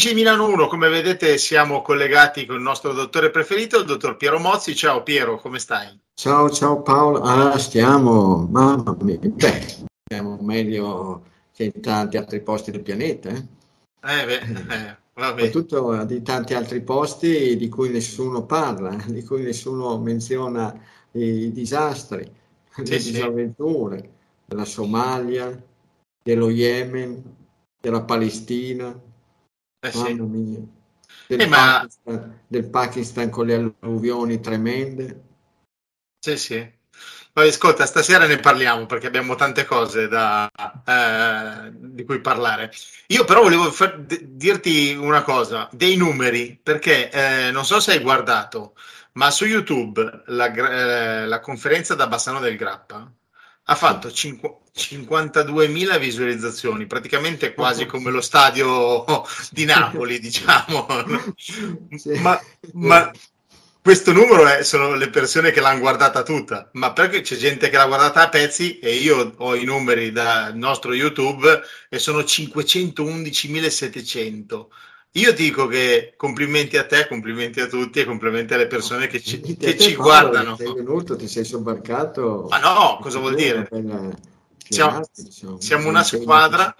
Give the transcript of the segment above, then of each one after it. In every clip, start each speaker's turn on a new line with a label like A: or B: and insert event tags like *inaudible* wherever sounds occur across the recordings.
A: Amici di Milano 1, come vedete siamo collegati con il nostro dottore preferito, il dottor Piero Mozzi. Ciao Piero, come stai?
B: Ciao, ciao Paolo. Ah, stiamo, mamma mia, beh, stiamo meglio che in tanti altri posti del pianeta. Eh,
A: eh beh, eh, vabbè.
B: Soprattutto di tanti altri posti di cui nessuno parla, *laughs* di cui nessuno menziona i disastri, sì, le sì. disavventure della Somalia, dello Yemen, della Palestina
A: eh sì.
B: mia. Del, eh, Pakistan, ma... del, Pakistan, con le alluvioni tremende.
A: Sì, sì. Poi, ascolta, stasera ne parliamo perché abbiamo tante cose da, eh, di cui parlare. Io però volevo far, d- dirti una cosa, dei numeri, perché eh, non so se hai guardato, ma su YouTube la, eh, la conferenza da Bassano del Grappa ha fatto 52.000 visualizzazioni, praticamente quasi come lo stadio *laughs* di Napoli, *laughs* diciamo. Ma, ma, questo numero è, sono le persone che l'hanno guardata tutta, ma perché c'è gente che l'ha guardata a pezzi e io ho i numeri dal nostro YouTube e sono 511.700. Io dico che complimenti a te, complimenti a tutti e complimenti alle persone che ci, che ci guardano.
B: Sei venuto, ti sei sobbarcato.
A: Ma no, cosa vuol dire? Siamo, siamo una squadra,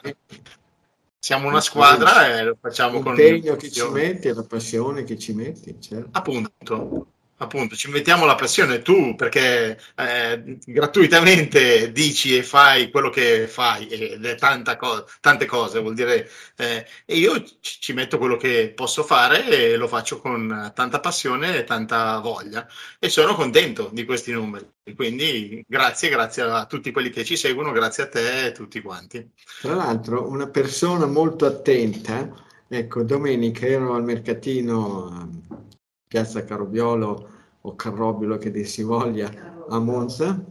A: siamo una squadra e lo facciamo con
B: l'impegno che ci metti e la passione che ci metti. Certo.
A: Appunto appunto ci mettiamo la pressione tu perché eh, gratuitamente dici e fai quello che fai ed è tanta co- tante cose vuol dire eh, e io ci metto quello che posso fare e lo faccio con tanta passione e tanta voglia e sono contento di questi numeri. Quindi grazie grazie a tutti quelli che ci seguono grazie a te e tutti quanti.
B: Tra l'altro una persona molto attenta ecco domenica ero al mercatino Piazza Carobiolo o Carrobilo che dir si voglia a Monza.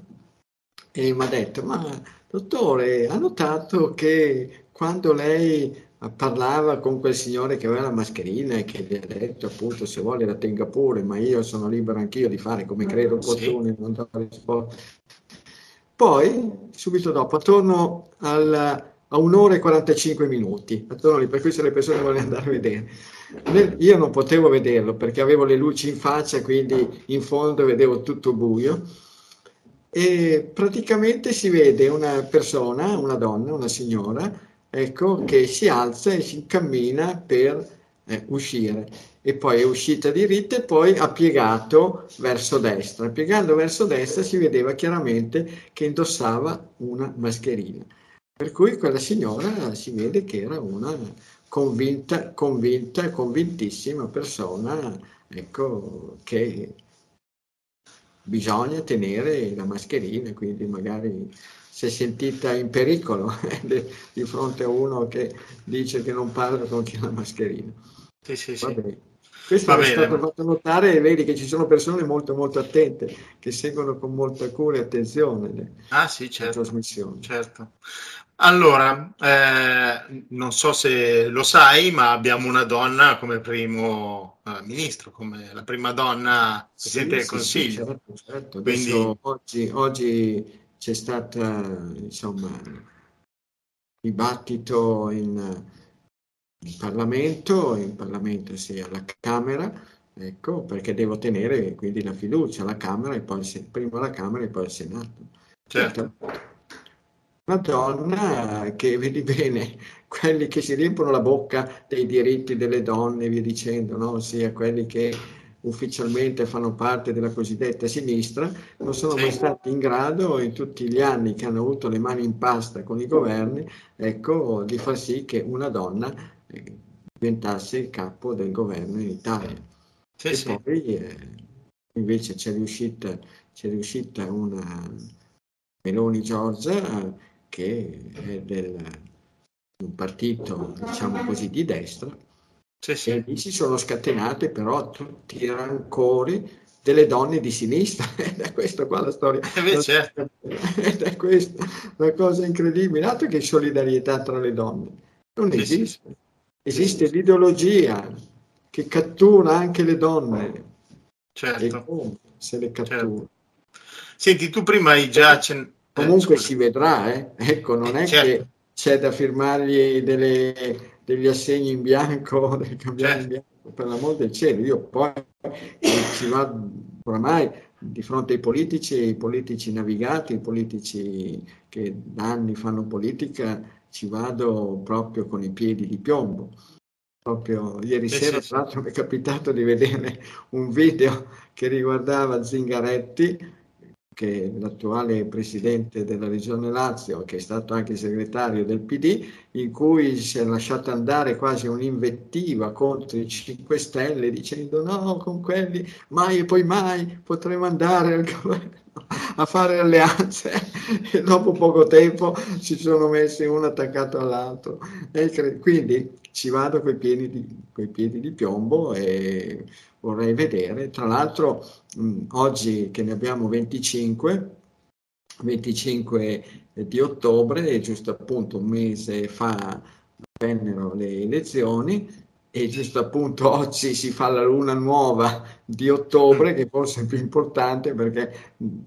B: E mi ha detto ma dottore ha notato che quando lei parlava con quel signore che aveva la mascherina e che gli ha detto appunto se vuole la tenga pure ma io sono libero anch'io di fare come credo opportuno sì. non do risposta. Poi subito dopo attorno al, a un'ora e 45 minuti attorno lì per cui se le persone vogliono andare a vedere io non potevo vederlo perché avevo le luci in faccia, quindi in fondo vedevo tutto buio. E praticamente si vede una persona, una donna, una signora, ecco, che si alza e si incammina per eh, uscire. E poi è uscita diritta e poi ha piegato verso destra. Piegando verso destra si vedeva chiaramente che indossava una mascherina. Per cui quella signora si vede che era una, convinta, convinta, convintissima persona, ecco, che bisogna tenere la mascherina, quindi magari si è sentita in pericolo *laughs* di fronte a uno che dice che non parla con chi ha la mascherina.
A: Sì, sì, sì.
B: Questo è stato fatto notare e vedi che ci sono persone molto molto attente che seguono con molta cura e attenzione
A: ah, sì, certo, la trasmissione. Certo. Allora, eh, non so se lo sai, ma abbiamo una donna come primo uh, ministro, come la prima donna Presidente sì, del Consiglio. Sì,
B: certo, certo. Quindi... Oggi, oggi, c'è stato insomma, dibattito in, in, Parlamento, in Parlamento sia alla Camera, ecco, perché devo tenere quindi la fiducia alla Camera e poi prima alla Camera e poi al Senato.
A: Certo.
B: una donna che, vedi bene, *laughs* quelli che si riempiono la bocca dei diritti delle donne e via dicendo, no? ossia quelli che ufficialmente fanno parte della cosiddetta sinistra, non sono sì. mai stati in grado in tutti gli anni che hanno avuto le mani in pasta con i governi, ecco, di far sì che una donna diventasse il capo del governo in Italia. Sì, e sì. poi eh, invece c'è riuscita, c'è riuscita una Meloni Giorgia che è del, un partito, diciamo così, di destra, sì, sì. e lì si sono scatenate però tutti i rancori delle donne di sinistra. *laughs* È questa qua la storia.
A: Eh certo.
B: È questa la cosa incredibile. Altro che solidarietà tra le donne. Non sì, esiste. Esiste l'ideologia che cattura anche le donne.
A: Certo.
B: se le cattura. Certo.
A: Senti, tu prima hai già accennato
B: Comunque si vedrà, eh? ecco, non è certo. che c'è da firmargli delle, degli assegni in bianco, *laughs* del cambiare in certo. bianco, per l'amor del cielo. Io poi ci vado oramai di fronte ai politici, ai politici navigati, ai politici che da anni fanno politica, ci vado proprio con i piedi di piombo. Proprio ieri eh sera, sì, tra l'altro, mi è capitato di vedere un video che riguardava Zingaretti che è l'attuale presidente della regione Lazio, che è stato anche segretario del PD, in cui si è lasciata andare quasi un'invettiva contro i 5 Stelle dicendo no, con quelli mai e poi mai potremo andare al governo a fare alleanze *laughs* e dopo poco tempo si sono messi uno attaccato all'altro. E quindi ci vado coi piedi di, coi piedi di piombo e vorrei vedere. Tra l'altro, mh, oggi che ne abbiamo 25, 25 di ottobre, giusto appunto un mese fa vennero le elezioni e giusto appunto *laughs* oggi si fa la luna nuova di ottobre che forse è più importante perché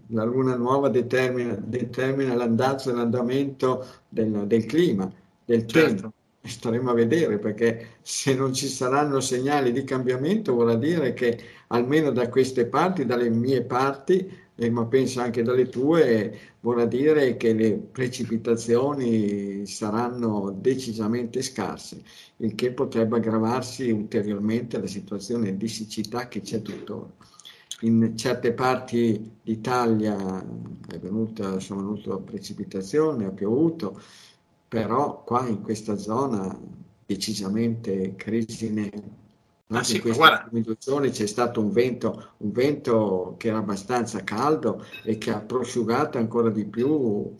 B: la luna nuova determina, determina l'andazzo e l'andamento del, del clima, del certo. tempo staremo a vedere perché se non ci saranno segnali di cambiamento vorrà dire che almeno da queste parti, dalle mie parti, eh, ma penso anche dalle tue, vorrà dire che le precipitazioni saranno decisamente scarse, il che potrebbe aggravarsi ulteriormente la situazione di siccità che c'è tuttora. In certe parti d'Italia venuta, sono venute precipitazioni, ha piovuto, però qua in questa zona decisamente crisi nera. Ah, sì, in queste ultime zone c'è stato un vento, un vento che era abbastanza caldo e che ha prosciugato ancora di più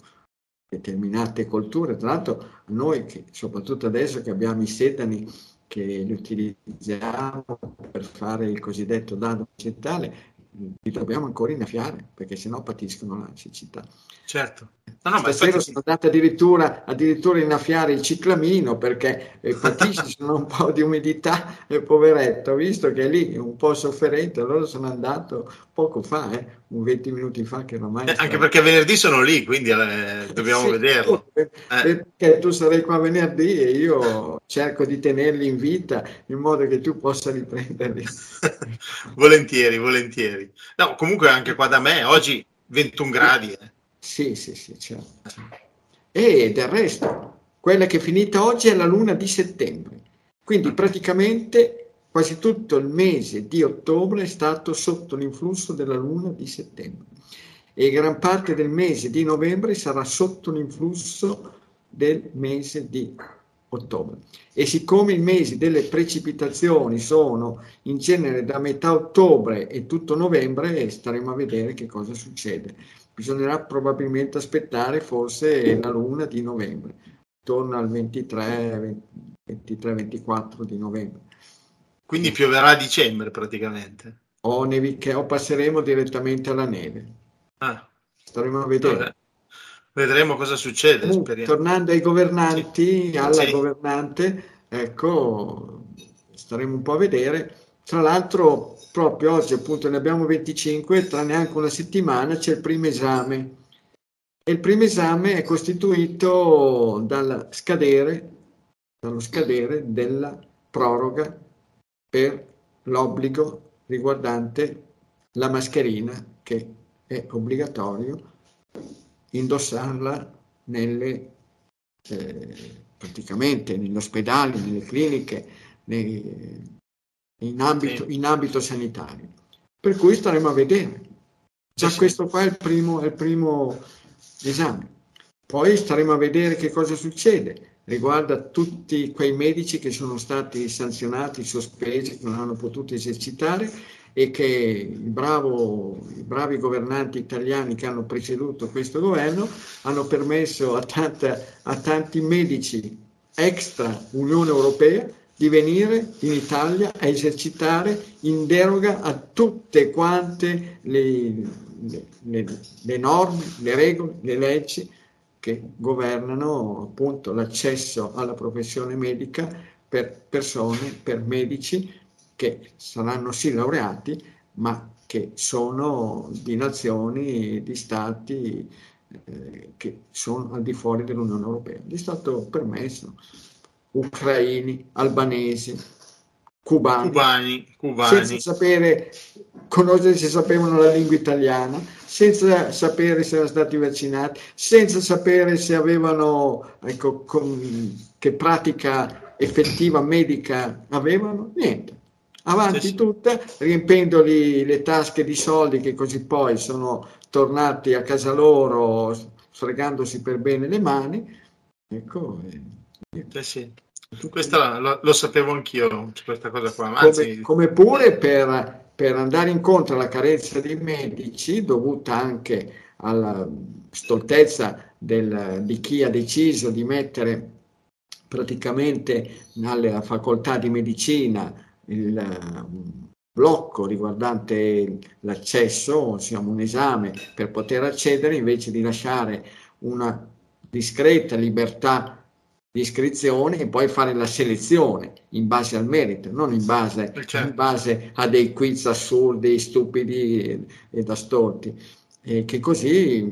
B: determinate colture. Tra l'altro noi, che, soprattutto adesso che abbiamo i sedani che li utilizziamo per fare il cosiddetto danno vegetale, li dobbiamo ancora innaffiare perché sennò patiscono la siccità.
A: Certo.
B: No, no, Stasera sono andate addirittura, addirittura innaffiare il ciclamino perché eh, *laughs* patiscono un po' di umidità e poveretto, visto che è lì un po' sofferente, allora sono andato poco fa, eh, un 20 minuti fa che ormai...
A: Eh, anche perché venerdì sono lì, quindi eh, dobbiamo sì, vederlo. *laughs*
B: Eh. Perché tu sarai qua venerdì e io cerco di tenerli in vita in modo che tu possa riprenderli. *laughs*
A: volentieri, volentieri. No, comunque anche qua da me oggi 21 gradi. Eh.
B: Sì, sì, sì, certo. E del resto, quella che è finita oggi è la luna di settembre. Quindi praticamente quasi tutto il mese di ottobre è stato sotto l'influsso della luna di settembre e gran parte del mese di novembre sarà sotto l'influsso del mese di ottobre. E siccome i mesi delle precipitazioni sono in genere da metà ottobre e tutto novembre, staremo a vedere che cosa succede. Bisognerà probabilmente aspettare forse la luna di novembre, attorno al 23-24 di novembre.
A: Quindi pioverà a dicembre praticamente.
B: O, neviche, o passeremo direttamente alla neve. Ah. Staremo a vedere. Vabbè.
A: Vedremo cosa succede.
B: Comunque, tornando ai governanti, sì. alla sì. governante, ecco, staremo un po' a vedere. Tra l'altro, proprio oggi appunto ne abbiamo 25, tra neanche una settimana c'è il primo esame. E il primo esame è costituito dal scadere, dallo scadere della proroga per l'obbligo riguardante la mascherina che è obbligatorio indossarla nelle, eh, praticamente negli ospedali, nelle cliniche, nei, in, ambito, in, ambito, sanitario. Per cui staremo a vedere. Già sì, questo qua è il, primo, è il primo esame. Poi staremo a vedere che cosa succede riguarda tutti quei medici che sono stati sanzionati, sospesi, che non hanno potuto esercitare e che il bravo, i bravi governanti italiani che hanno preceduto questo governo hanno permesso a, tanta, a tanti medici extra Unione Europea di venire in Italia a esercitare in deroga a tutte quante le, le, le, norme, le regole, le leggi che governano appunto l'accesso alla professione medica per persone, per medici che saranno sì laureati, ma che sono di nazioni, di stati eh, che sono al di fuori dell'Unione Europea. È stato permesso. Ucraini, albanesi, cubani,
A: cubani, cubani.
B: senza sapere conoscere se sapevano la lingua italiana, senza sapere se erano stati vaccinati, senza sapere se avevano, ecco, con, che pratica effettiva medica avevano, niente. Avanti sì, sì. tutta, riempendoli le tasche di soldi che così poi sono tornati a casa loro fregandosi per bene le mani. Ecco,
A: sì, sì. Questa lo, lo, sapevo anch'io, questa cosa qua.
B: Anzi... Come, come, pure per, per, andare incontro alla carenza di medici, dovuta anche alla stoltezza del, di chi ha deciso di mettere praticamente nella facoltà di medicina il blocco riguardante l'accesso, diciamo un esame per poter accedere, invece di lasciare una discreta libertà di iscrizione e poi fare la selezione in base al merito, non in base, eh, certo. in base a dei quiz assurdi, stupidi e, e da storti. E che così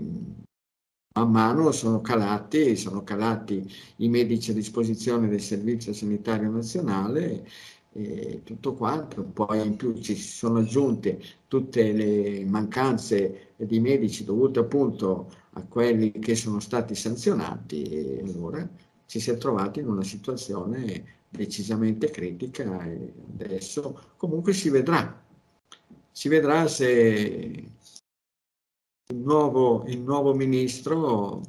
B: man mano sono calati, sono calati i medici a disposizione del Servizio Sanitario Nazionale e tutto quanto, poi in più ci sono aggiunte tutte le mancanze di medici dovute appunto a quelli che sono stati sanzionati e allora ci si è trovati in una situazione decisamente critica e adesso comunque si vedrà. Si vedrà se il nuovo, il nuovo ministro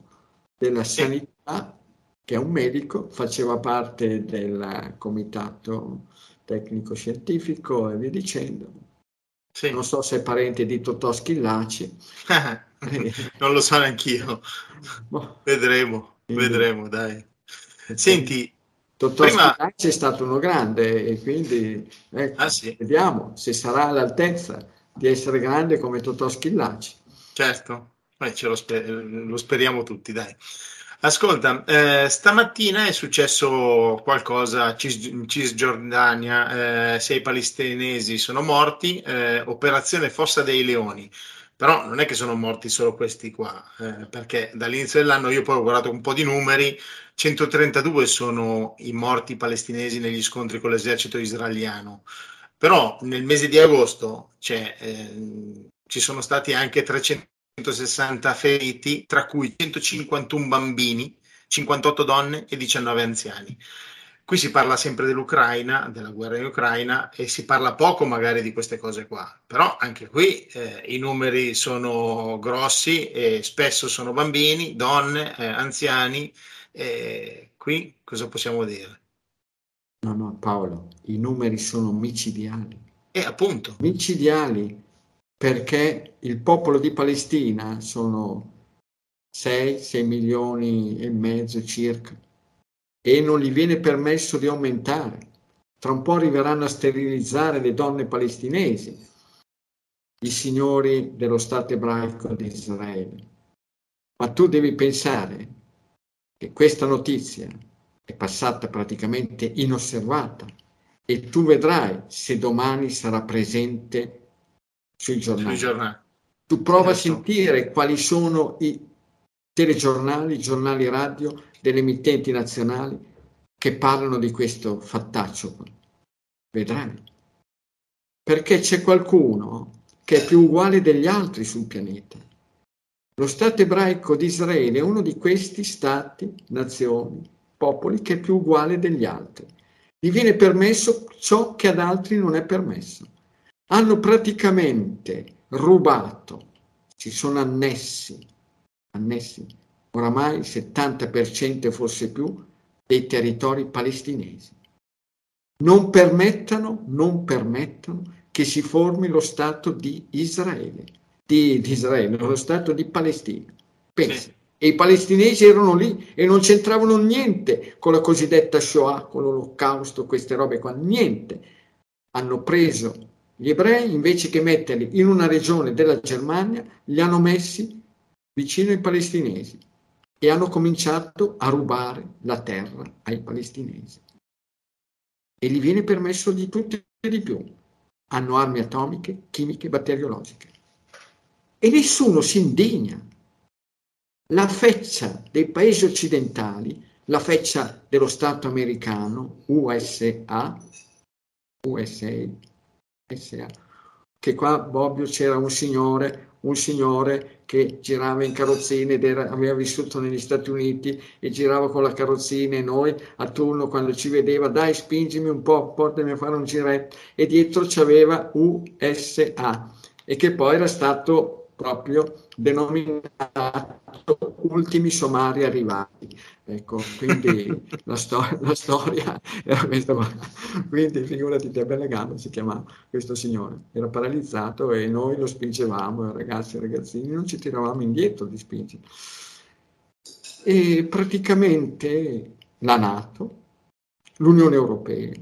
B: della sanità, che è un medico, faceva parte del comitato tecnico-scientifico e via dicendo. Sì. Non so se è parente di Totò Schillaci. *laughs*
A: non lo so neanch'io. Boh. Vedremo, Quindi, vedremo, dai. Senti,
B: Dottor prima... Spinacci è stato uno grande e quindi ecco, ah, sì. vediamo se sarà all'altezza di essere grande come Totò Schillaci.
A: Certo, eh, lo, sper- lo, speriamo tutti, dai. Ascolta, eh, stamattina è successo qualcosa in Cisgiordania, eh, sei palestinesi sono morti, eh, operazione Fossa dei Leoni. Però non è che sono morti solo questi qua, eh, perché dall'inizio dell'anno io poi ho guardato un po' di numeri, 132 sono i morti palestinesi negli scontri con l'esercito israeliano, però nel mese di agosto eh, ci sono stati anche 360 feriti, tra cui 151 bambini, 58 donne e 19 anziani. Qui si parla sempre dell'Ucraina, della guerra in Ucraina e si parla poco magari di queste cose qua, però anche qui eh, i numeri sono grossi e spesso sono bambini, donne, eh, anziani. Eh, qui cosa possiamo dire?
B: No, no, Paolo, i numeri sono micidiali.
A: E appunto.
B: Micidiali, perché il popolo di Palestina sono 6-6 milioni e mezzo circa e non gli viene permesso di aumentare. Tra un po' arriveranno a sterilizzare le donne palestinesi, i signori dello Stato ebraico di Israele. Ma tu devi pensare che questa notizia è passata praticamente inosservata e tu vedrai se domani sarà presente sui giornali. Sui giornali. Tu prova certo. a sentire quali sono i telegiornali, giornali radio delle emittenti nazionali che parlano di questo fattaccio. Vedrai. Perché c'è qualcuno che è più uguale degli altri sul pianeta. Lo Stato ebraico di Israele è uno di questi stati, nazioni, popoli che è più uguale degli altri. Gli viene permesso ciò che ad altri non è permesso. Hanno praticamente rubato, si sono annessi, annessi oramai il 70% forse più, dei territori palestinesi. Non permettano, non permettono che si formi lo Stato di Israele, di, di Israele, lo Stato di Palestina. Pensa. E i palestinesi erano lì e non c'entravano niente con la cosiddetta Shoah, con l'olocausto, queste robe qua, niente. Hanno preso gli ebrei, invece che metterli in una regione della Germania, li hanno messi vicino ai palestinesi e hanno cominciato a rubare la terra ai palestinesi. E gli viene permesso di tutto e di più. Hanno armi atomiche, chimiche, batteriologiche. E nessuno si indigna. La feccia dei paesi occidentali, la feccia dello Stato americano, USA, USA, USA, che qua Bobbio c'era un signore, un signore che girava in carrozzina ed era, aveva vissuto negli Stati Uniti e girava con la carrozzina e noi a turno quando ci vedeva dai spingimi un po', portami a fare un giretto e dietro c'aveva USA e che poi era stato proprio denominato ultimi somari arrivati. Ecco, quindi *laughs* la, stor- la, storia era questa. Quindi figurati te, bella gamba si chiamava questo signore. Era paralizzato e noi lo spingevamo, ragazzi e ragazzini, non ci tiravamo indietro di spingere. E praticamente la Nato, l'Unione Europea,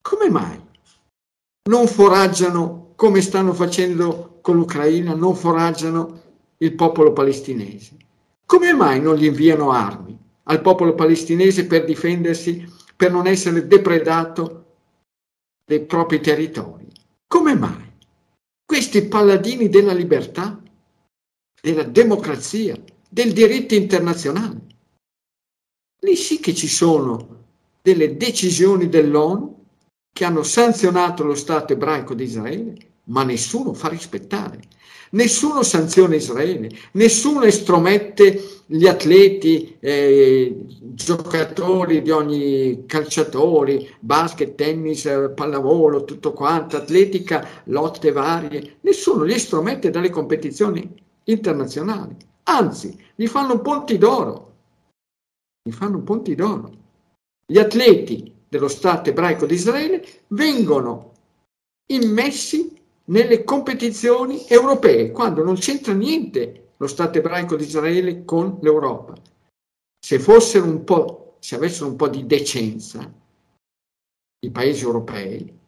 B: come mai non foraggiano come stanno facendo con l'Ucraina, non foraggiano il popolo palestinese? Come mai non gli inviano armi al popolo palestinese per difendersi, per non essere depredato dei propri territori? Come mai? Questi paladini della libertà, della democrazia, del diritto internazionale. Lì sì che ci sono delle decisioni dell'ONU che hanno sanzionato lo Stato ebraico di Israele, ma nessuno fa rispettare. Nessuno sanziona Israele, nessuno estromette gli atleti, eh, giocatori di ogni calciatori, basket, tennis, pallavolo, tutto quanto, atletica, lotte varie, nessuno li estromette dalle competizioni internazionali. Anzi, gli fanno ponti d'oro. Gli fanno ponti d'oro. Gli atleti dello Stato ebraico di Israele vengono immessi nelle competizioni europee, quando non c'entra niente lo Stato ebraico di Israele con l'Europa. Se fossero un po', se avessero un po' di decenza, i paesi europei,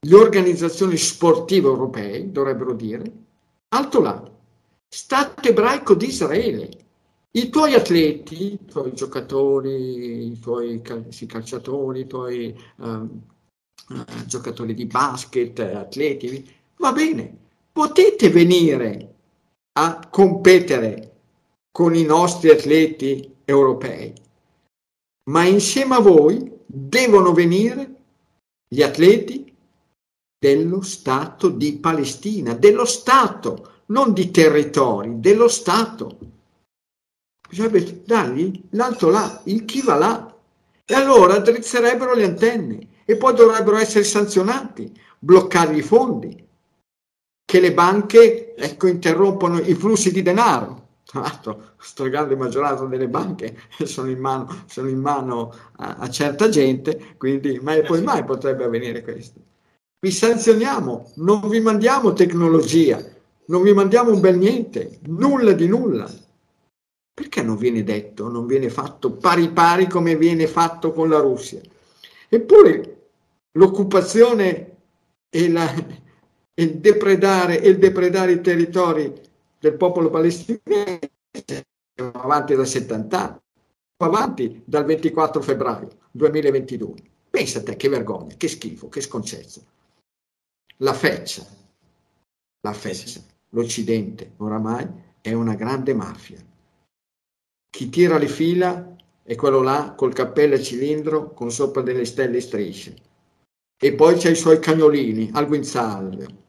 B: le organizzazioni sportive europee dovrebbero dire, alto là, Stato ebraico di Israele, i tuoi atleti, i tuoi giocatori, i tuoi calciatori, i tuoi um, giocatori di basket, atleti, Va bene, potete venire a competere con i nostri atleti europei, ma insieme a voi devono venire gli atleti dello Stato di Palestina, dello Stato, non di territori, dello Stato. Bisognerebbe dargli l'alto là, il chi va là. E allora drizzerebbero le antenne e poi dovrebbero essere sanzionati, bloccargli i fondi, che le banche ecco, interrompono i flussi di denaro. Tra l'altro, la stragrande maggioranza delle banche *laughs* sono in mano, sono in mano a, a, certa gente, quindi mai poi mai potrebbe avvenire questo. Vi sanzioniamo, non vi mandiamo tecnologia, non vi mandiamo un bel niente, nulla di nulla. Perché non viene detto, non viene fatto pari pari come viene fatto con la Russia? Eppure l'occupazione e la, il depredare, il depredare i territori del popolo palestinese va avanti da 70 anni, va avanti dal 24 febbraio 2022. Pensa a te che vergogna, che schifo, che sconcerto. La feccia, la feccia, l'Occidente oramai è una grande mafia. Chi tira le fila è quello là col cappello a cilindro con sopra delle stelle e strisce. E poi c'è i suoi cagnolini al guinzaglio,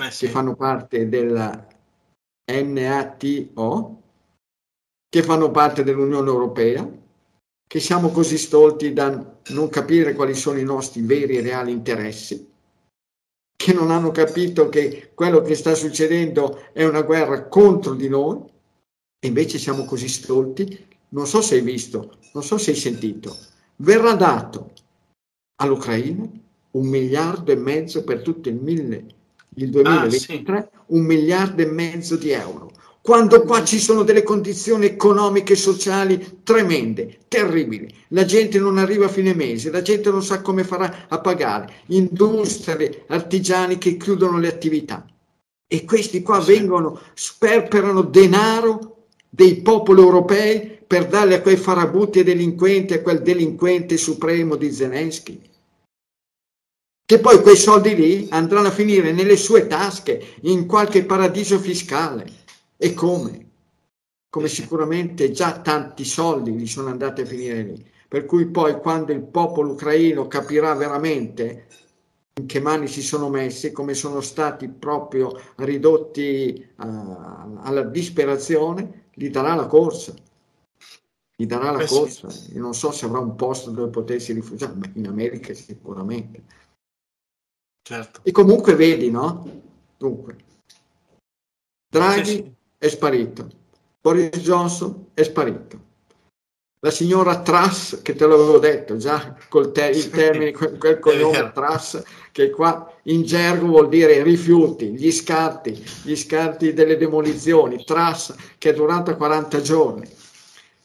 B: eh sì. che fanno parte della NATO, che fanno parte dell'Unione Europea, che siamo così stolti da non capire quali sono i nostri veri e reali interessi, che non hanno capito che quello che sta succedendo è una guerra contro di noi, e invece siamo così stolti. Non so se hai visto, non so se hai sentito, verrà dato all'Ucraina un miliardo e mezzo per tutto il mille il 2023 ah, sì. un miliardo e mezzo di euro. Quando qua ci sono delle condizioni economiche e sociali tremende, terribili, la gente non arriva a fine mese, la gente non sa come farà a pagare, industrie, artigiani che chiudono le attività. E questi qua vengono, sperperano denaro dei popoli europei per darli a quei farabutti e delinquenti, a quel delinquente supremo di Zelensky che poi quei soldi lì andranno a finire nelle sue tasche, in qualche paradiso fiscale. E come? come sicuramente già tanti soldi gli sono andati a finire lì. Per cui poi quando il popolo ucraino capirà veramente in che mani si sono messi, come sono stati proprio ridotti uh, alla disperazione, gli darà la corsa. Gli darà la eh corsa. Sì. non so se avrà un posto dove potersi rifugiare, ma in America sicuramente.
A: Certo.
B: E comunque vedi, no? Dunque, Draghi sì, sì. è sparito Boris Johnson è sparito. La signora Truss, che te l'avevo detto già col te- il termine, quel, quel cognome Truss, che qua in gergo vuol dire rifiuti, gli scarti, gli scarti delle demolizioni, Truss che è durata 40 giorni,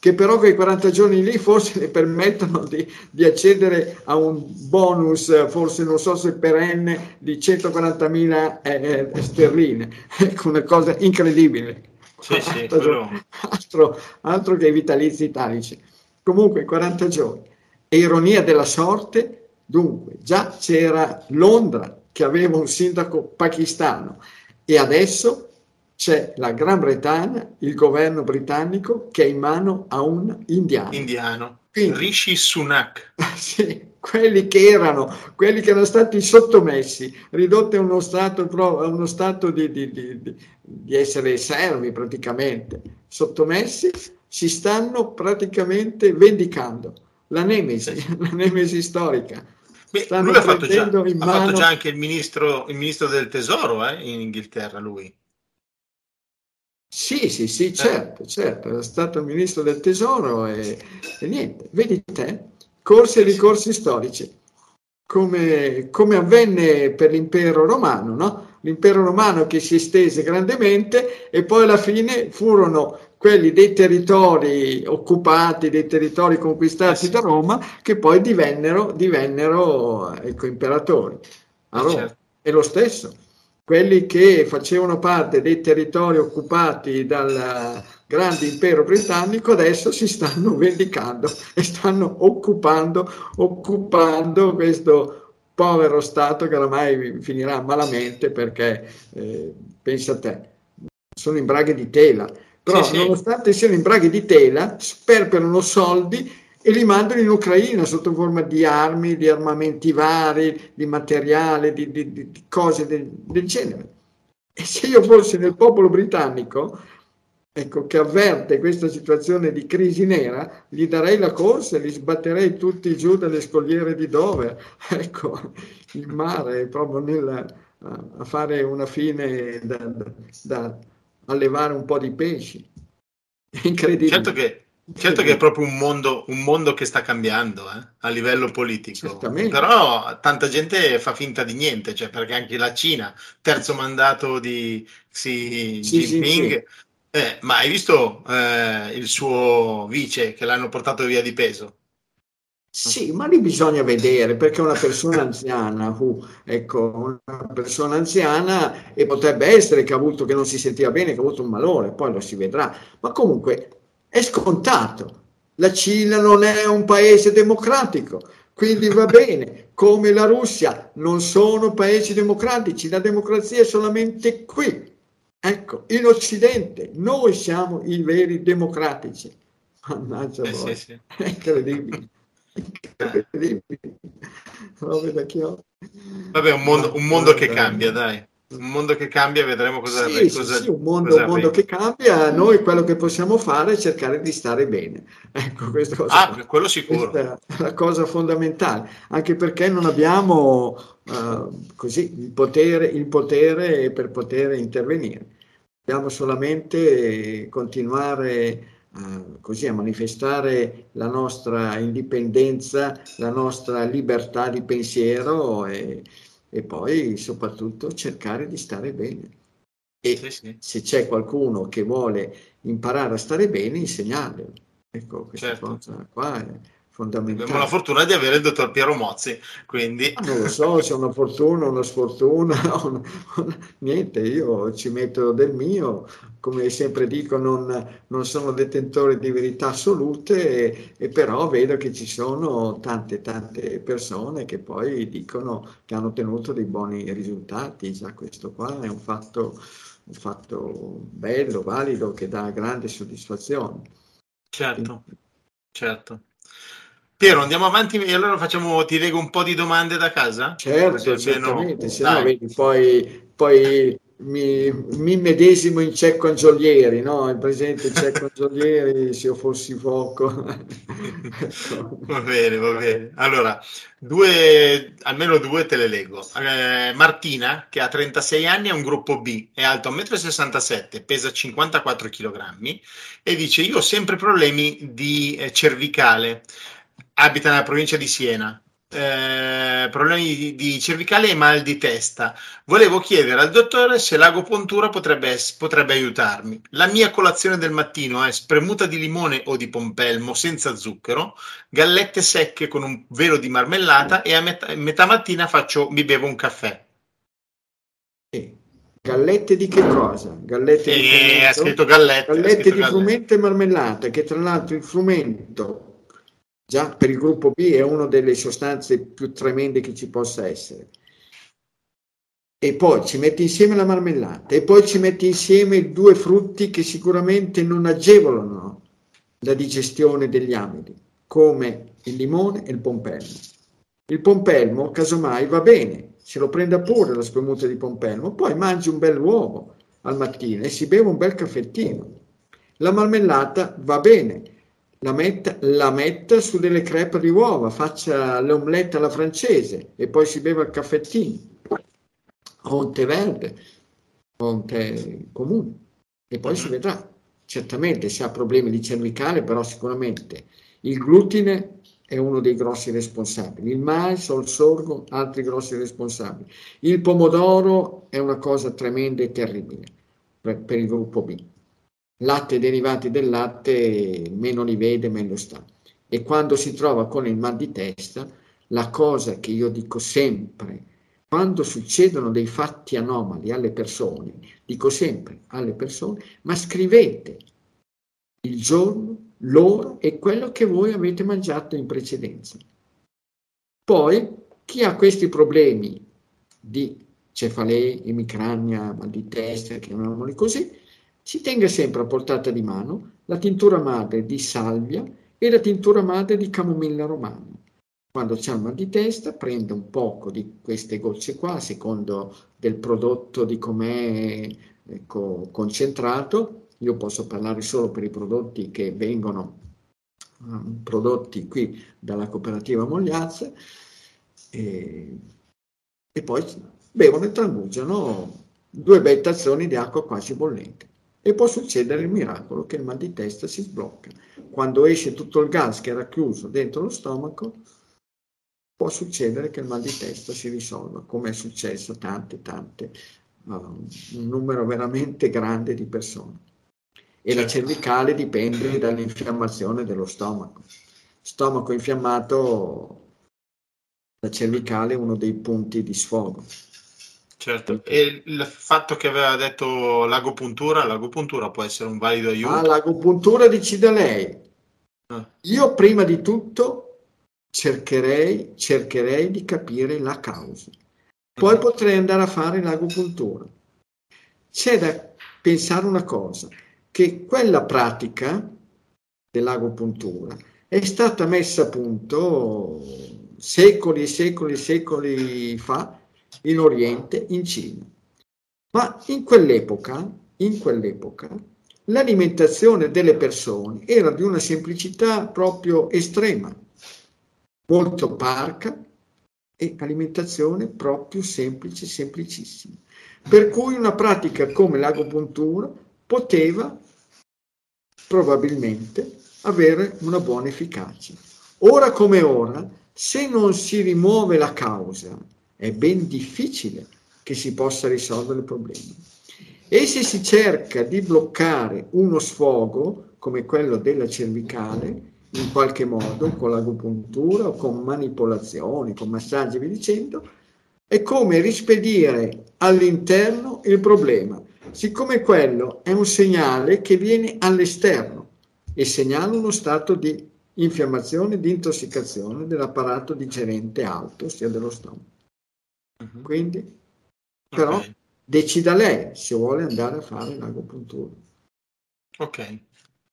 B: che però quei 40 giorni lì forse le permettono di, di accedere a un bonus, forse non so se perenne, di 140.000 eh, eh, sterline, *laughs* ecco una cosa incredibile.
A: Sì, sì,
B: altro, altro, altro, che i vitalizi italici. Comunque 40 giorni. E ironia della sorte, dunque, già c'era Londra che aveva un sindaco pakistano e adesso c'è la Gran Bretagna, il governo britannico che è in mano a un indiano.
A: Indiano. Quindi, Rishi Sunak. *laughs*
B: Sì, quelli che erano, quelli che erano stati sottomessi, ridotti a uno stato, a uno stato di, di, di, di, essere servi praticamente, sottomessi, si stanno praticamente vendicando. La nemesi, sì. *laughs* la nemesi storica.
A: Beh, lui ha fatto, già, ha fatto già anche il ministro, il ministro del tesoro eh, in Inghilterra, lui.
B: Sì, sì, sì, certo, certo, è stato ministro del tesoro e, e niente, vedi te, corsi e ricorsi storici, come, come avvenne per l'impero romano, no? L'impero romano che si estese grandemente e poi alla fine furono quelli dei territori occupati, dei territori conquistati da Roma, che poi divennero, divennero ecco, imperatori a Roma. Certo. È lo stesso quelli che facevano parte dei territori occupati dal grande impero britannico adesso si stanno vendicando e stanno occupando, occupando questo povero Stato che oramai finirà malamente perché, eh, pensa a te, sono in braghe di tela. Però sì, nonostante siano in braghe di tela, sperperano soldi e li mandano in Ucraina sotto forma di armi, di armamenti vari, di materiale, di, di, di cose del, del, genere. E se io fossi nel popolo britannico, ecco, che avverte questa situazione di crisi nera, gli darei la corsa e li sbatterei tutti giù dalle scogliere di Dover, *laughs* ecco, il mare, proprio nel, a fare una fine da, da, allevare un po' di pesci. Incredibile.
A: Certo che Certo che è proprio un mondo, un mondo che sta cambiando eh, a livello politico, però tanta gente fa finta di niente, cioè perché anche la Cina, terzo mandato di Xi Jinping, sì, sì. Eh, ma hai visto eh, il suo vice che l'hanno portato via di peso?
B: Sì, ma lì bisogna vedere perché una persona anziana, uh, ecco, una persona anziana e potrebbe essere che ha avuto che non si sentiva bene, che ha avuto un malore, poi lo si vedrà. Ma comunque è scontato. La Cina non è un paese democratico, quindi va *laughs* bene, come la Russia, non sono paesi democratici, la democrazia è solamente qui. Ecco, in Occidente noi siamo i veri democratici. Mannaggia eh, voi, sì, sì. *laughs* è incredibile. Incredibile.
A: Vabbè, un mondo, un mondo che cambia, dai un mondo che cambia, vedremo cosa,
B: sì, cosa, sì, sì, un mondo, un mondo che cambia, noi quello che possiamo fare è cercare di stare bene. *laughs* Ecco, questa cosa,
A: ah, quello sicuro.
B: È la cosa fondamentale, anche perché non abbiamo uh, così il potere, il potere per poter intervenire. Dobbiamo solamente continuare uh, così a manifestare la nostra indipendenza, la nostra libertà di pensiero e, e poi soprattutto cercare di stare bene. E sì, sì. se c'è qualcuno che vuole imparare a stare bene, insegnarglielo. Ecco, questa certo. cosa qua è fondamentale.
A: Abbiamo la fortuna di avere il dottor Piero Mozzi, quindi...
B: Ah, non lo so se è una fortuna, una sfortuna, *laughs* una, una, niente, io ci metto del mio, come sempre dico non, non sono detentore di verità assolute, e, e, però vedo che ci sono tante tante persone che poi dicono che hanno ottenuto dei buoni risultati, già questo qua è un fatto un fatto bello, valido, che dà grande soddisfazione.
A: Certo, certo. Piero, andiamo avanti e allora facciamo, ti leggo un po' di domande da casa?
B: Certo, certamente, se no vedi, poi, poi mi, mi, medesimo in Cecco Angiolieri, no? Il presente Cecco Angiolieri, se io fossi fuoco. *laughs*
A: Va bene, va bene. Allora, due, almeno due te le leggo. Eh, Martina, che ha 36 anni, è un gruppo B, è alto 1,67 m, pesa 54 kg e dice io ho sempre problemi di eh, cervicale abita nella provincia di Siena. Eh, problemi di, di, cervicale e mal di testa. Volevo chiedere al dottore se l'agopuntura potrebbe, potrebbe aiutarmi. La mia colazione del mattino è spremuta di limone o di pompelmo senza zucchero, gallette secche con un velo di marmellata e a metà, metà mattina faccio, mi bevo un caffè.
B: Gallette di che cosa? Gallette
A: di frumento. Ha scritto gallette.
B: Gallette di frumento e marmellata, che tra l'altro il frumento già per il gruppo B è una delle sostanze più tremende che ci possa essere. E poi ci metti insieme la marmellata e poi ci metti insieme due frutti che sicuramente non agevolano la digestione degli amidi, come il limone e il pompelmo. Il pompelmo, casomai, va bene, se lo prenda pure la spremuta di pompelmo, poi mangi un bel uovo al mattino e si beve un bel caffettino. La marmellata va bene, la metta, la metta su delle crepe di uova, faccia l'omelette alla francese e poi si beva il caffettino o un tè verde o un tè comune e poi si vedrà. Certamente se ha problemi di cervicale, però sicuramente il glutine è uno dei grossi responsabili, il mais o il sorgo altri grossi responsabili. Il pomodoro è una cosa tremenda e terribile per, per il gruppo B latte derivati del latte meno li vede, meglio sta. E quando si trova con il mal di testa, la cosa che io dico sempre, quando succedono dei fatti anomali alle persone, dico sempre alle persone, ma scrivete il giorno, l'ora e quello che voi avete mangiato in precedenza. Poi, chi ha questi problemi di cefalee, emicrania, mal di testa, chiamiamoli così, si tenga sempre a portata di mano la tintura madre di salvia e la tintura madre di camomilla romana. Quando c'è il mal di testa, prenda un poco di queste gocce qua, a secondo del prodotto di com'è ecco, concentrato. Io posso parlare solo per i prodotti che vengono um, prodotti qui dalla cooperativa Mogliazza e, e poi bevono e trangugiano due bei tazzoni di acqua quasi bollente e può succedere il miracolo che il mal di testa si sblocca. Quando esce tutto il gas che era chiuso dentro lo stomaco, può succedere che il mal di testa si risolva, come è successo a tante, tante, uh, un numero veramente grande di persone. E la cervicale dipende dall'infiammazione dello stomaco. Stomaco infiammato, la cervicale è uno dei punti di sfogo.
A: Certo, e il fatto che aveva detto l'agopuntura, l'agopuntura può essere un valido aiuto?
B: Ah, l'agopuntura decide lei. Ah. Io prima di tutto cercherei, cercherei di capire la causa. Poi potrei andare a fare l'agopuntura. C'è da pensare una cosa, che quella pratica dell'agopuntura è stata messa a punto secoli e secoli e secoli fa in Oriente, in Cina. Ma in quell'epoca, in quell'epoca, l'alimentazione delle persone era di una semplicità proprio estrema, molto parca e alimentazione proprio semplice, semplicissima. Per cui una pratica come l'agopuntura poteva probabilmente avere una buona efficacia. Ora come ora, se non si rimuove la causa, è ben difficile che si possa risolvere il problema. E se si cerca di bloccare uno sfogo, come quello della cervicale, in qualche modo, con l'agopuntura o con manipolazioni, con massaggi, vi dicendo, è come rispedire all'interno il problema, siccome quello è un segnale che viene all'esterno e segnala uno stato di infiammazione, di intossicazione dell'apparato digerente alto, sia dello stomaco. Uh-huh. Quindi, però, okay. decida lei se vuole andare a fare l'agopuntura.
A: Ok.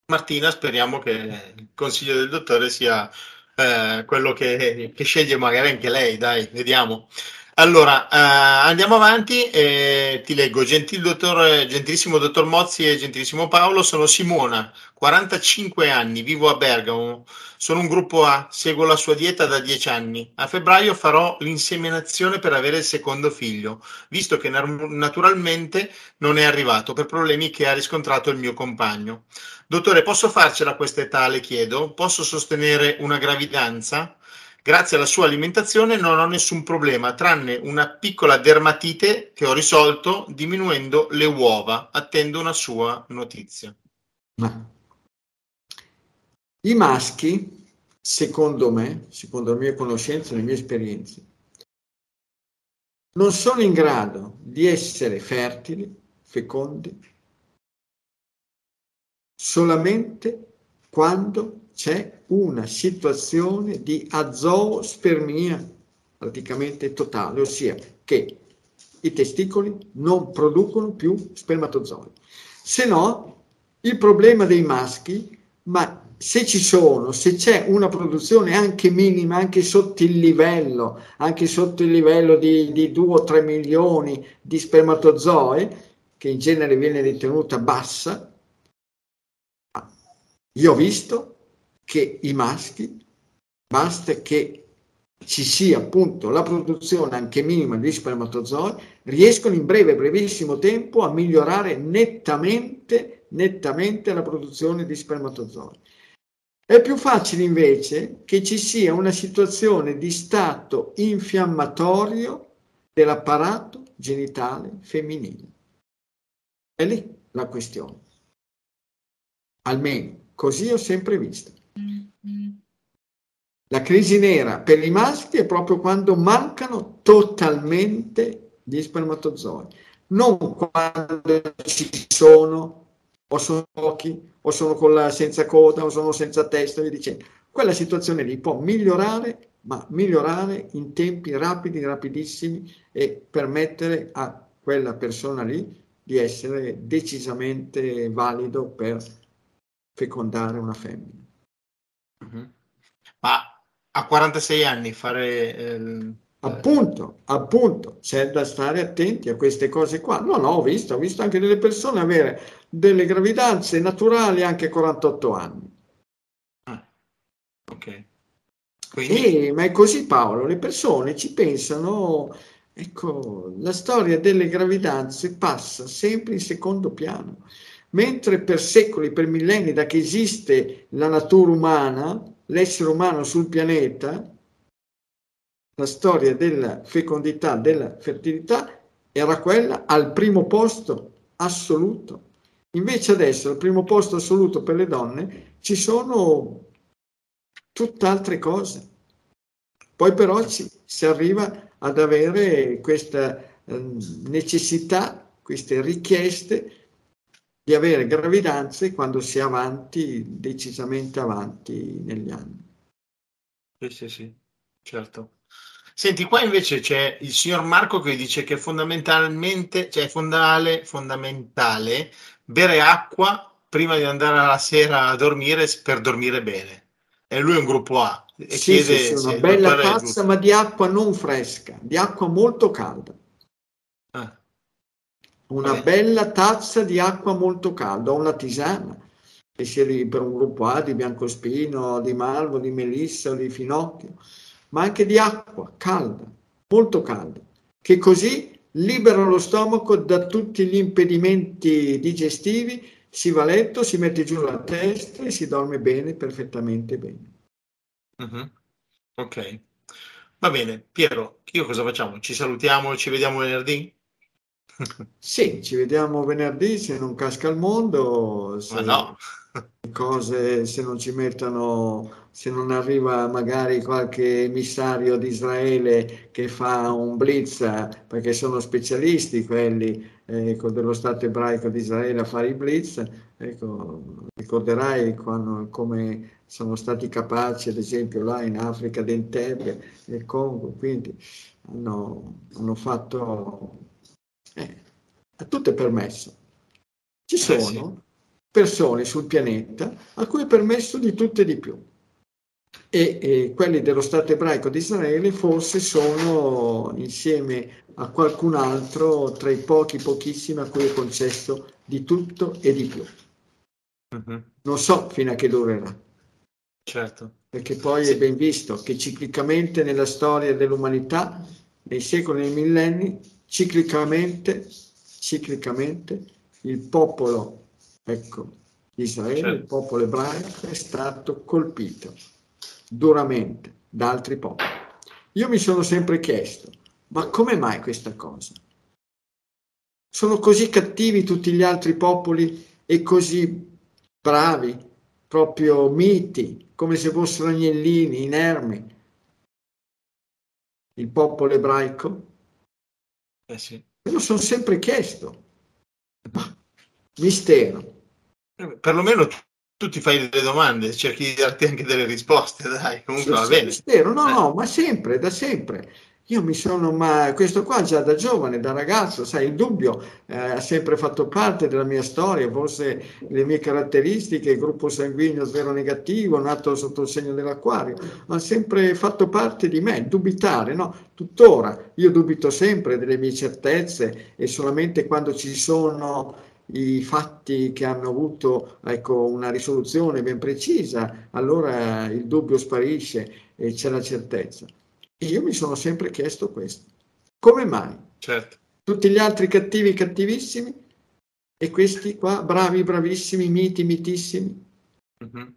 A: Martina, speriamo che il consiglio del dottore sia eh, quello che, che, sceglie magari anche lei, dai, vediamo. Allora, eh, andiamo avanti, eh, ti leggo, Gentil dottor, gentilissimo dottor Mozzi e gentilissimo Paolo, sono Simona, 45 anni, vivo a Bergamo, sono un gruppo A, seguo la sua dieta da 10 anni. A febbraio farò l'inseminazione per avere il secondo figlio, visto che naturalmente non è arrivato per problemi che ha riscontrato il mio compagno. Dottore, posso farcela a questa età, le chiedo? Posso sostenere una gravidanza? Grazie alla sua alimentazione non ho nessun problema, tranne una piccola dermatite che ho risolto diminuendo le uova. Attendo una sua notizia.
B: I maschi, secondo me, secondo le mie conoscenze, le mie esperienze, non sono in grado di essere fertili, fecondi, solamente quando c'è una situazione di azoospermia praticamente totale, ossia che i testicoli non producono più spermatozoi. Se no, il problema dei maschi, ma se ci sono, se c'è una produzione anche minima, anche sotto il livello, anche sotto il livello di, di 2 o 3 milioni di spermatozoi, che in genere viene ritenuta bassa, io ho visto che i maschi, basta che ci sia appunto la produzione anche minima di spermatozoi, riescono in breve, brevissimo tempo a migliorare nettamente, nettamente la produzione di spermatozoi. È più facile invece che ci sia una situazione di stato infiammatorio dell'apparato genitale femminile. È lì la questione. Almeno così ho sempre visto. La crisi nera per i maschi è proprio quando mancano totalmente gli spermatozoi, non quando ci sono o sono pochi o sono con la, senza coda o sono senza testa e dicendo. Quella situazione lì può migliorare, ma migliorare in tempi rapidi, rapidissimi e permettere a quella persona lì di essere decisamente valido per fecondare una femmina.
A: Uh-huh. Ma a 46 anni fare... Eh,
B: appunto, appunto, c'è da stare attenti a queste cose qua. No, no, ho visto, ho visto anche delle persone avere delle gravidanze naturali anche a 48 anni.
A: Ah, ok.
B: Quindi... E, ma è così Paolo, le persone ci pensano, ecco, la storia delle gravidanze passa sempre in secondo piano mentre per secoli, per millenni, da che esiste la natura umana, l'essere umano sul pianeta, la storia della fecondità, della fertilità era quella al primo posto assoluto. Invece adesso al primo posto assoluto per le donne ci sono tutt'altre cose. Poi però ci, si arriva ad avere questa eh, necessità, queste richieste di avere gravidanze quando si è avanti, decisamente avanti negli anni.
A: Sì, sì, sì, certo. Senti, qua invece c'è il signor Marco che dice che fondamentalmente, cioè è fondamentale, fondamentale bere acqua prima di andare alla sera a dormire per dormire bene. E lui è un gruppo A.
B: E sì, chiede sì, sì, una bella tazza, ma di acqua non fresca, di acqua molto calda una bella tazza di acqua molto calda o una tisana, che sia di, per un gruppo A di biancospino, di malvo, di melissa di finocchio, ma anche di acqua calda, molto calda, che così libera lo stomaco da tutti gli impedimenti digestivi, si va a letto, si mette giù la testa e si dorme bene, perfettamente bene.
A: Uh-huh. Ok, va bene. Piero, io cosa facciamo? Ci salutiamo, ci vediamo venerdì?
B: Sì, ci vediamo venerdì se non casca il mondo, se,
A: no.
B: Cose, se non ci mettono, se non arriva magari qualche emissario di Israele che fa un blitz, perché sono specialisti quelli ecco, dello Stato ebraico di Israele a fare i blitz, ecco, ricorderai quando, come sono stati capaci, ad esempio là in Africa d'Entebbe, nel Congo, quindi hanno, hanno fatto eh, a tutto è permesso. Ci sono eh sì. Persone sul pianeta a cui è permesso di tutto e di più. E, e quelli dello Stato ebraico di Israele forse sono insieme a qualcun altro tra i pochi, pochissimi a cui è concesso di tutto e di più. Uh-huh. Non so fino a che durerà.
A: Certo.
B: Perché poi sì. è ben visto che ciclicamente nella storia dell'umanità, nei secoli e nei millenni, ciclicamente, ciclicamente il popolo, ecco, Israele, certo. il popolo ebraico è stato colpito duramente da altri popoli. Io mi sono sempre chiesto, ma come mai questa cosa? Sono così cattivi tutti gli altri popoli e così bravi, proprio miti, come se fossero agnellini, inermi. Il popolo ebraico?
A: Eh sì.
B: Me lo sono sempre chiesto. Ma, mistero.
A: Eh, perlomeno tu, tu, ti fai delle domande, cerchi di darti anche delle risposte, dai, comunque sì, va bene.
B: Mistero, no, eh. no, ma sempre, da sempre. Io mi sono, ma questo qua già da giovane, da ragazzo, sai, il dubbio eh, ha sempre fatto parte della mia storia, forse le mie caratteristiche, il gruppo sanguigno zero negativo, nato sotto il segno dell'acquario, ha sempre fatto parte di me, dubitare, no? Tuttora io dubito sempre delle mie certezze e solamente quando ci sono i fatti che hanno avuto ecco, una risoluzione ben precisa, allora il dubbio sparisce e c'è la certezza. E io mi sono sempre chiesto questo. Come mai?
A: Certo.
B: Tutti gli altri cattivi, cattivissimi, e questi qua bravi, bravissimi, miti, mitissimi.
A: Mm-hmm.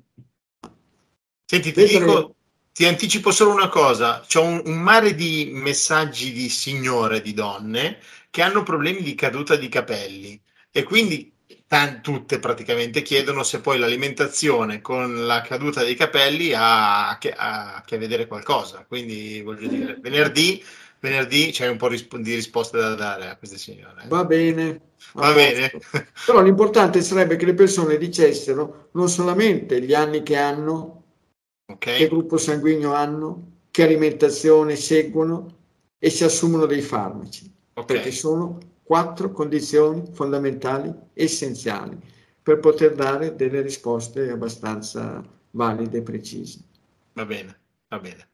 A: Senti, ti, dico, ti anticipo solo una cosa, c'è un, un, mare di messaggi di signore, di donne, che hanno problemi di caduta di capelli e quindi t- tutte praticamente chiedono se poi l'alimentazione con la caduta dei capelli ha a che, ha a, che vedere qualcosa. Quindi voglio dire, venerdì, venerdì c'è un po' di risposte da dare a queste signore.
B: Va bene.
A: Va bene.
B: Però l'importante sarebbe che le persone dicessero non solamente gli anni che hanno, okay. che gruppo sanguigno hanno, che alimentazione seguono e si assumono dei farmaci, okay. perché sono quattro condizioni fondamentali, essenziali, per poter dare delle risposte abbastanza valide e precise.
A: Va bene, va bene.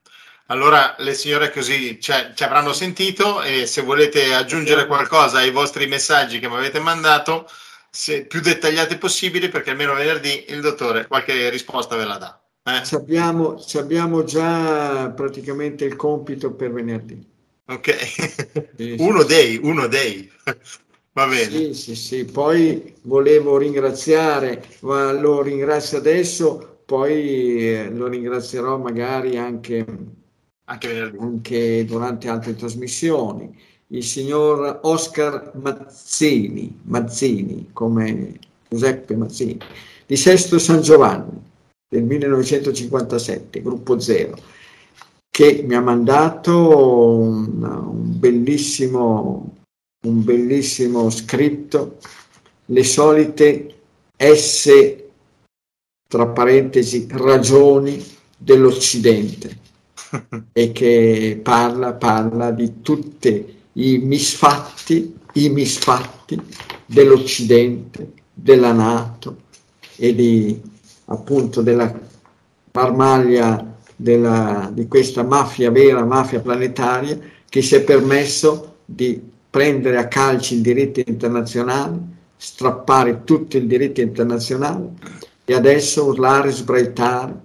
A: Allora le signore così cioè, ci avranno sentito e se volete aggiungere qualcosa ai vostri messaggi che mi avete mandato, se più dettagliati possibili, perché almeno venerdì il dottore qualche risposta ve la dà.
B: Eh? Ci, abbiamo, ci abbiamo già praticamente il compito per venerdì.
A: Ok, sì, uno sì. dei, uno dei. Va bene.
B: Sì, sì, sì. Poi volevo ringraziare, ma lo ringrazio adesso, poi eh, lo ringrazierò magari anche,
A: anche,
B: anche durante altre trasmissioni. Il signor Oscar Mazzini, Mazzini, come Giuseppe Mazzini, di Sesto San Giovanni del 1957, gruppo zero che mi ha mandato un, un, bellissimo, un bellissimo scritto, le solite S, tra parentesi, ragioni dell'Occidente *laughs* e che parla, parla di tutti i misfatti, i misfatti dell'Occidente, della Nato e di appunto della marmaglia della, di questa mafia vera, mafia planetaria, che si è permesso di prendere a calci il diritto internazionale, strappare tutto il diritto internazionale e adesso urlare, sbraitare,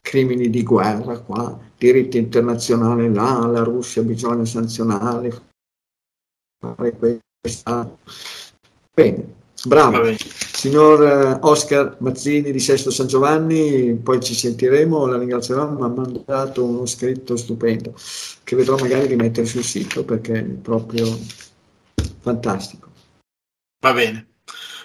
B: crimini di guerra qua, diritto internazionale là, la Russia bisogna sanzionare, fare questo. Bene, Bravo, signor eh, Oscar Mazzini di Sesto San Giovanni, poi ci sentiremo, la ringrazierò, mi ha mandato uno scritto stupendo che vedrò magari di mettere sul sito perché è proprio fantastico.
A: Va bene.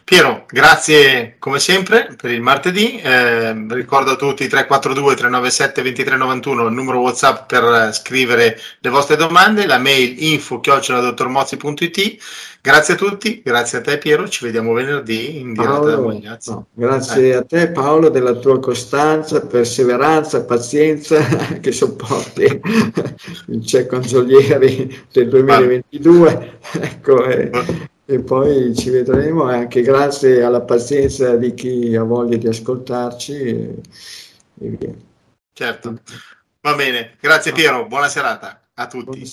A: Piero, grazie come sempre per il martedì. Eh, ricordo a tutti 342 397 2391 il numero WhatsApp per scrivere le vostre domande, la mail info chioccioladottormozzi.it. Grazie a tutti, grazie a te Piero, ci vediamo venerdì in diretta Paolo, da Mogliazzi. No,
B: grazie eh. a te Paolo della tua costanza, perseveranza, pazienza *laughs* che sopporti *laughs* il cieco Angiolieri del 2022. *laughs* Ecco, eh e poi ci vedremo anche grazie alla pazienza di chi ha voglia di ascoltarci e, e via.
A: Certo, va bene, grazie Piero, buona serata a tutti.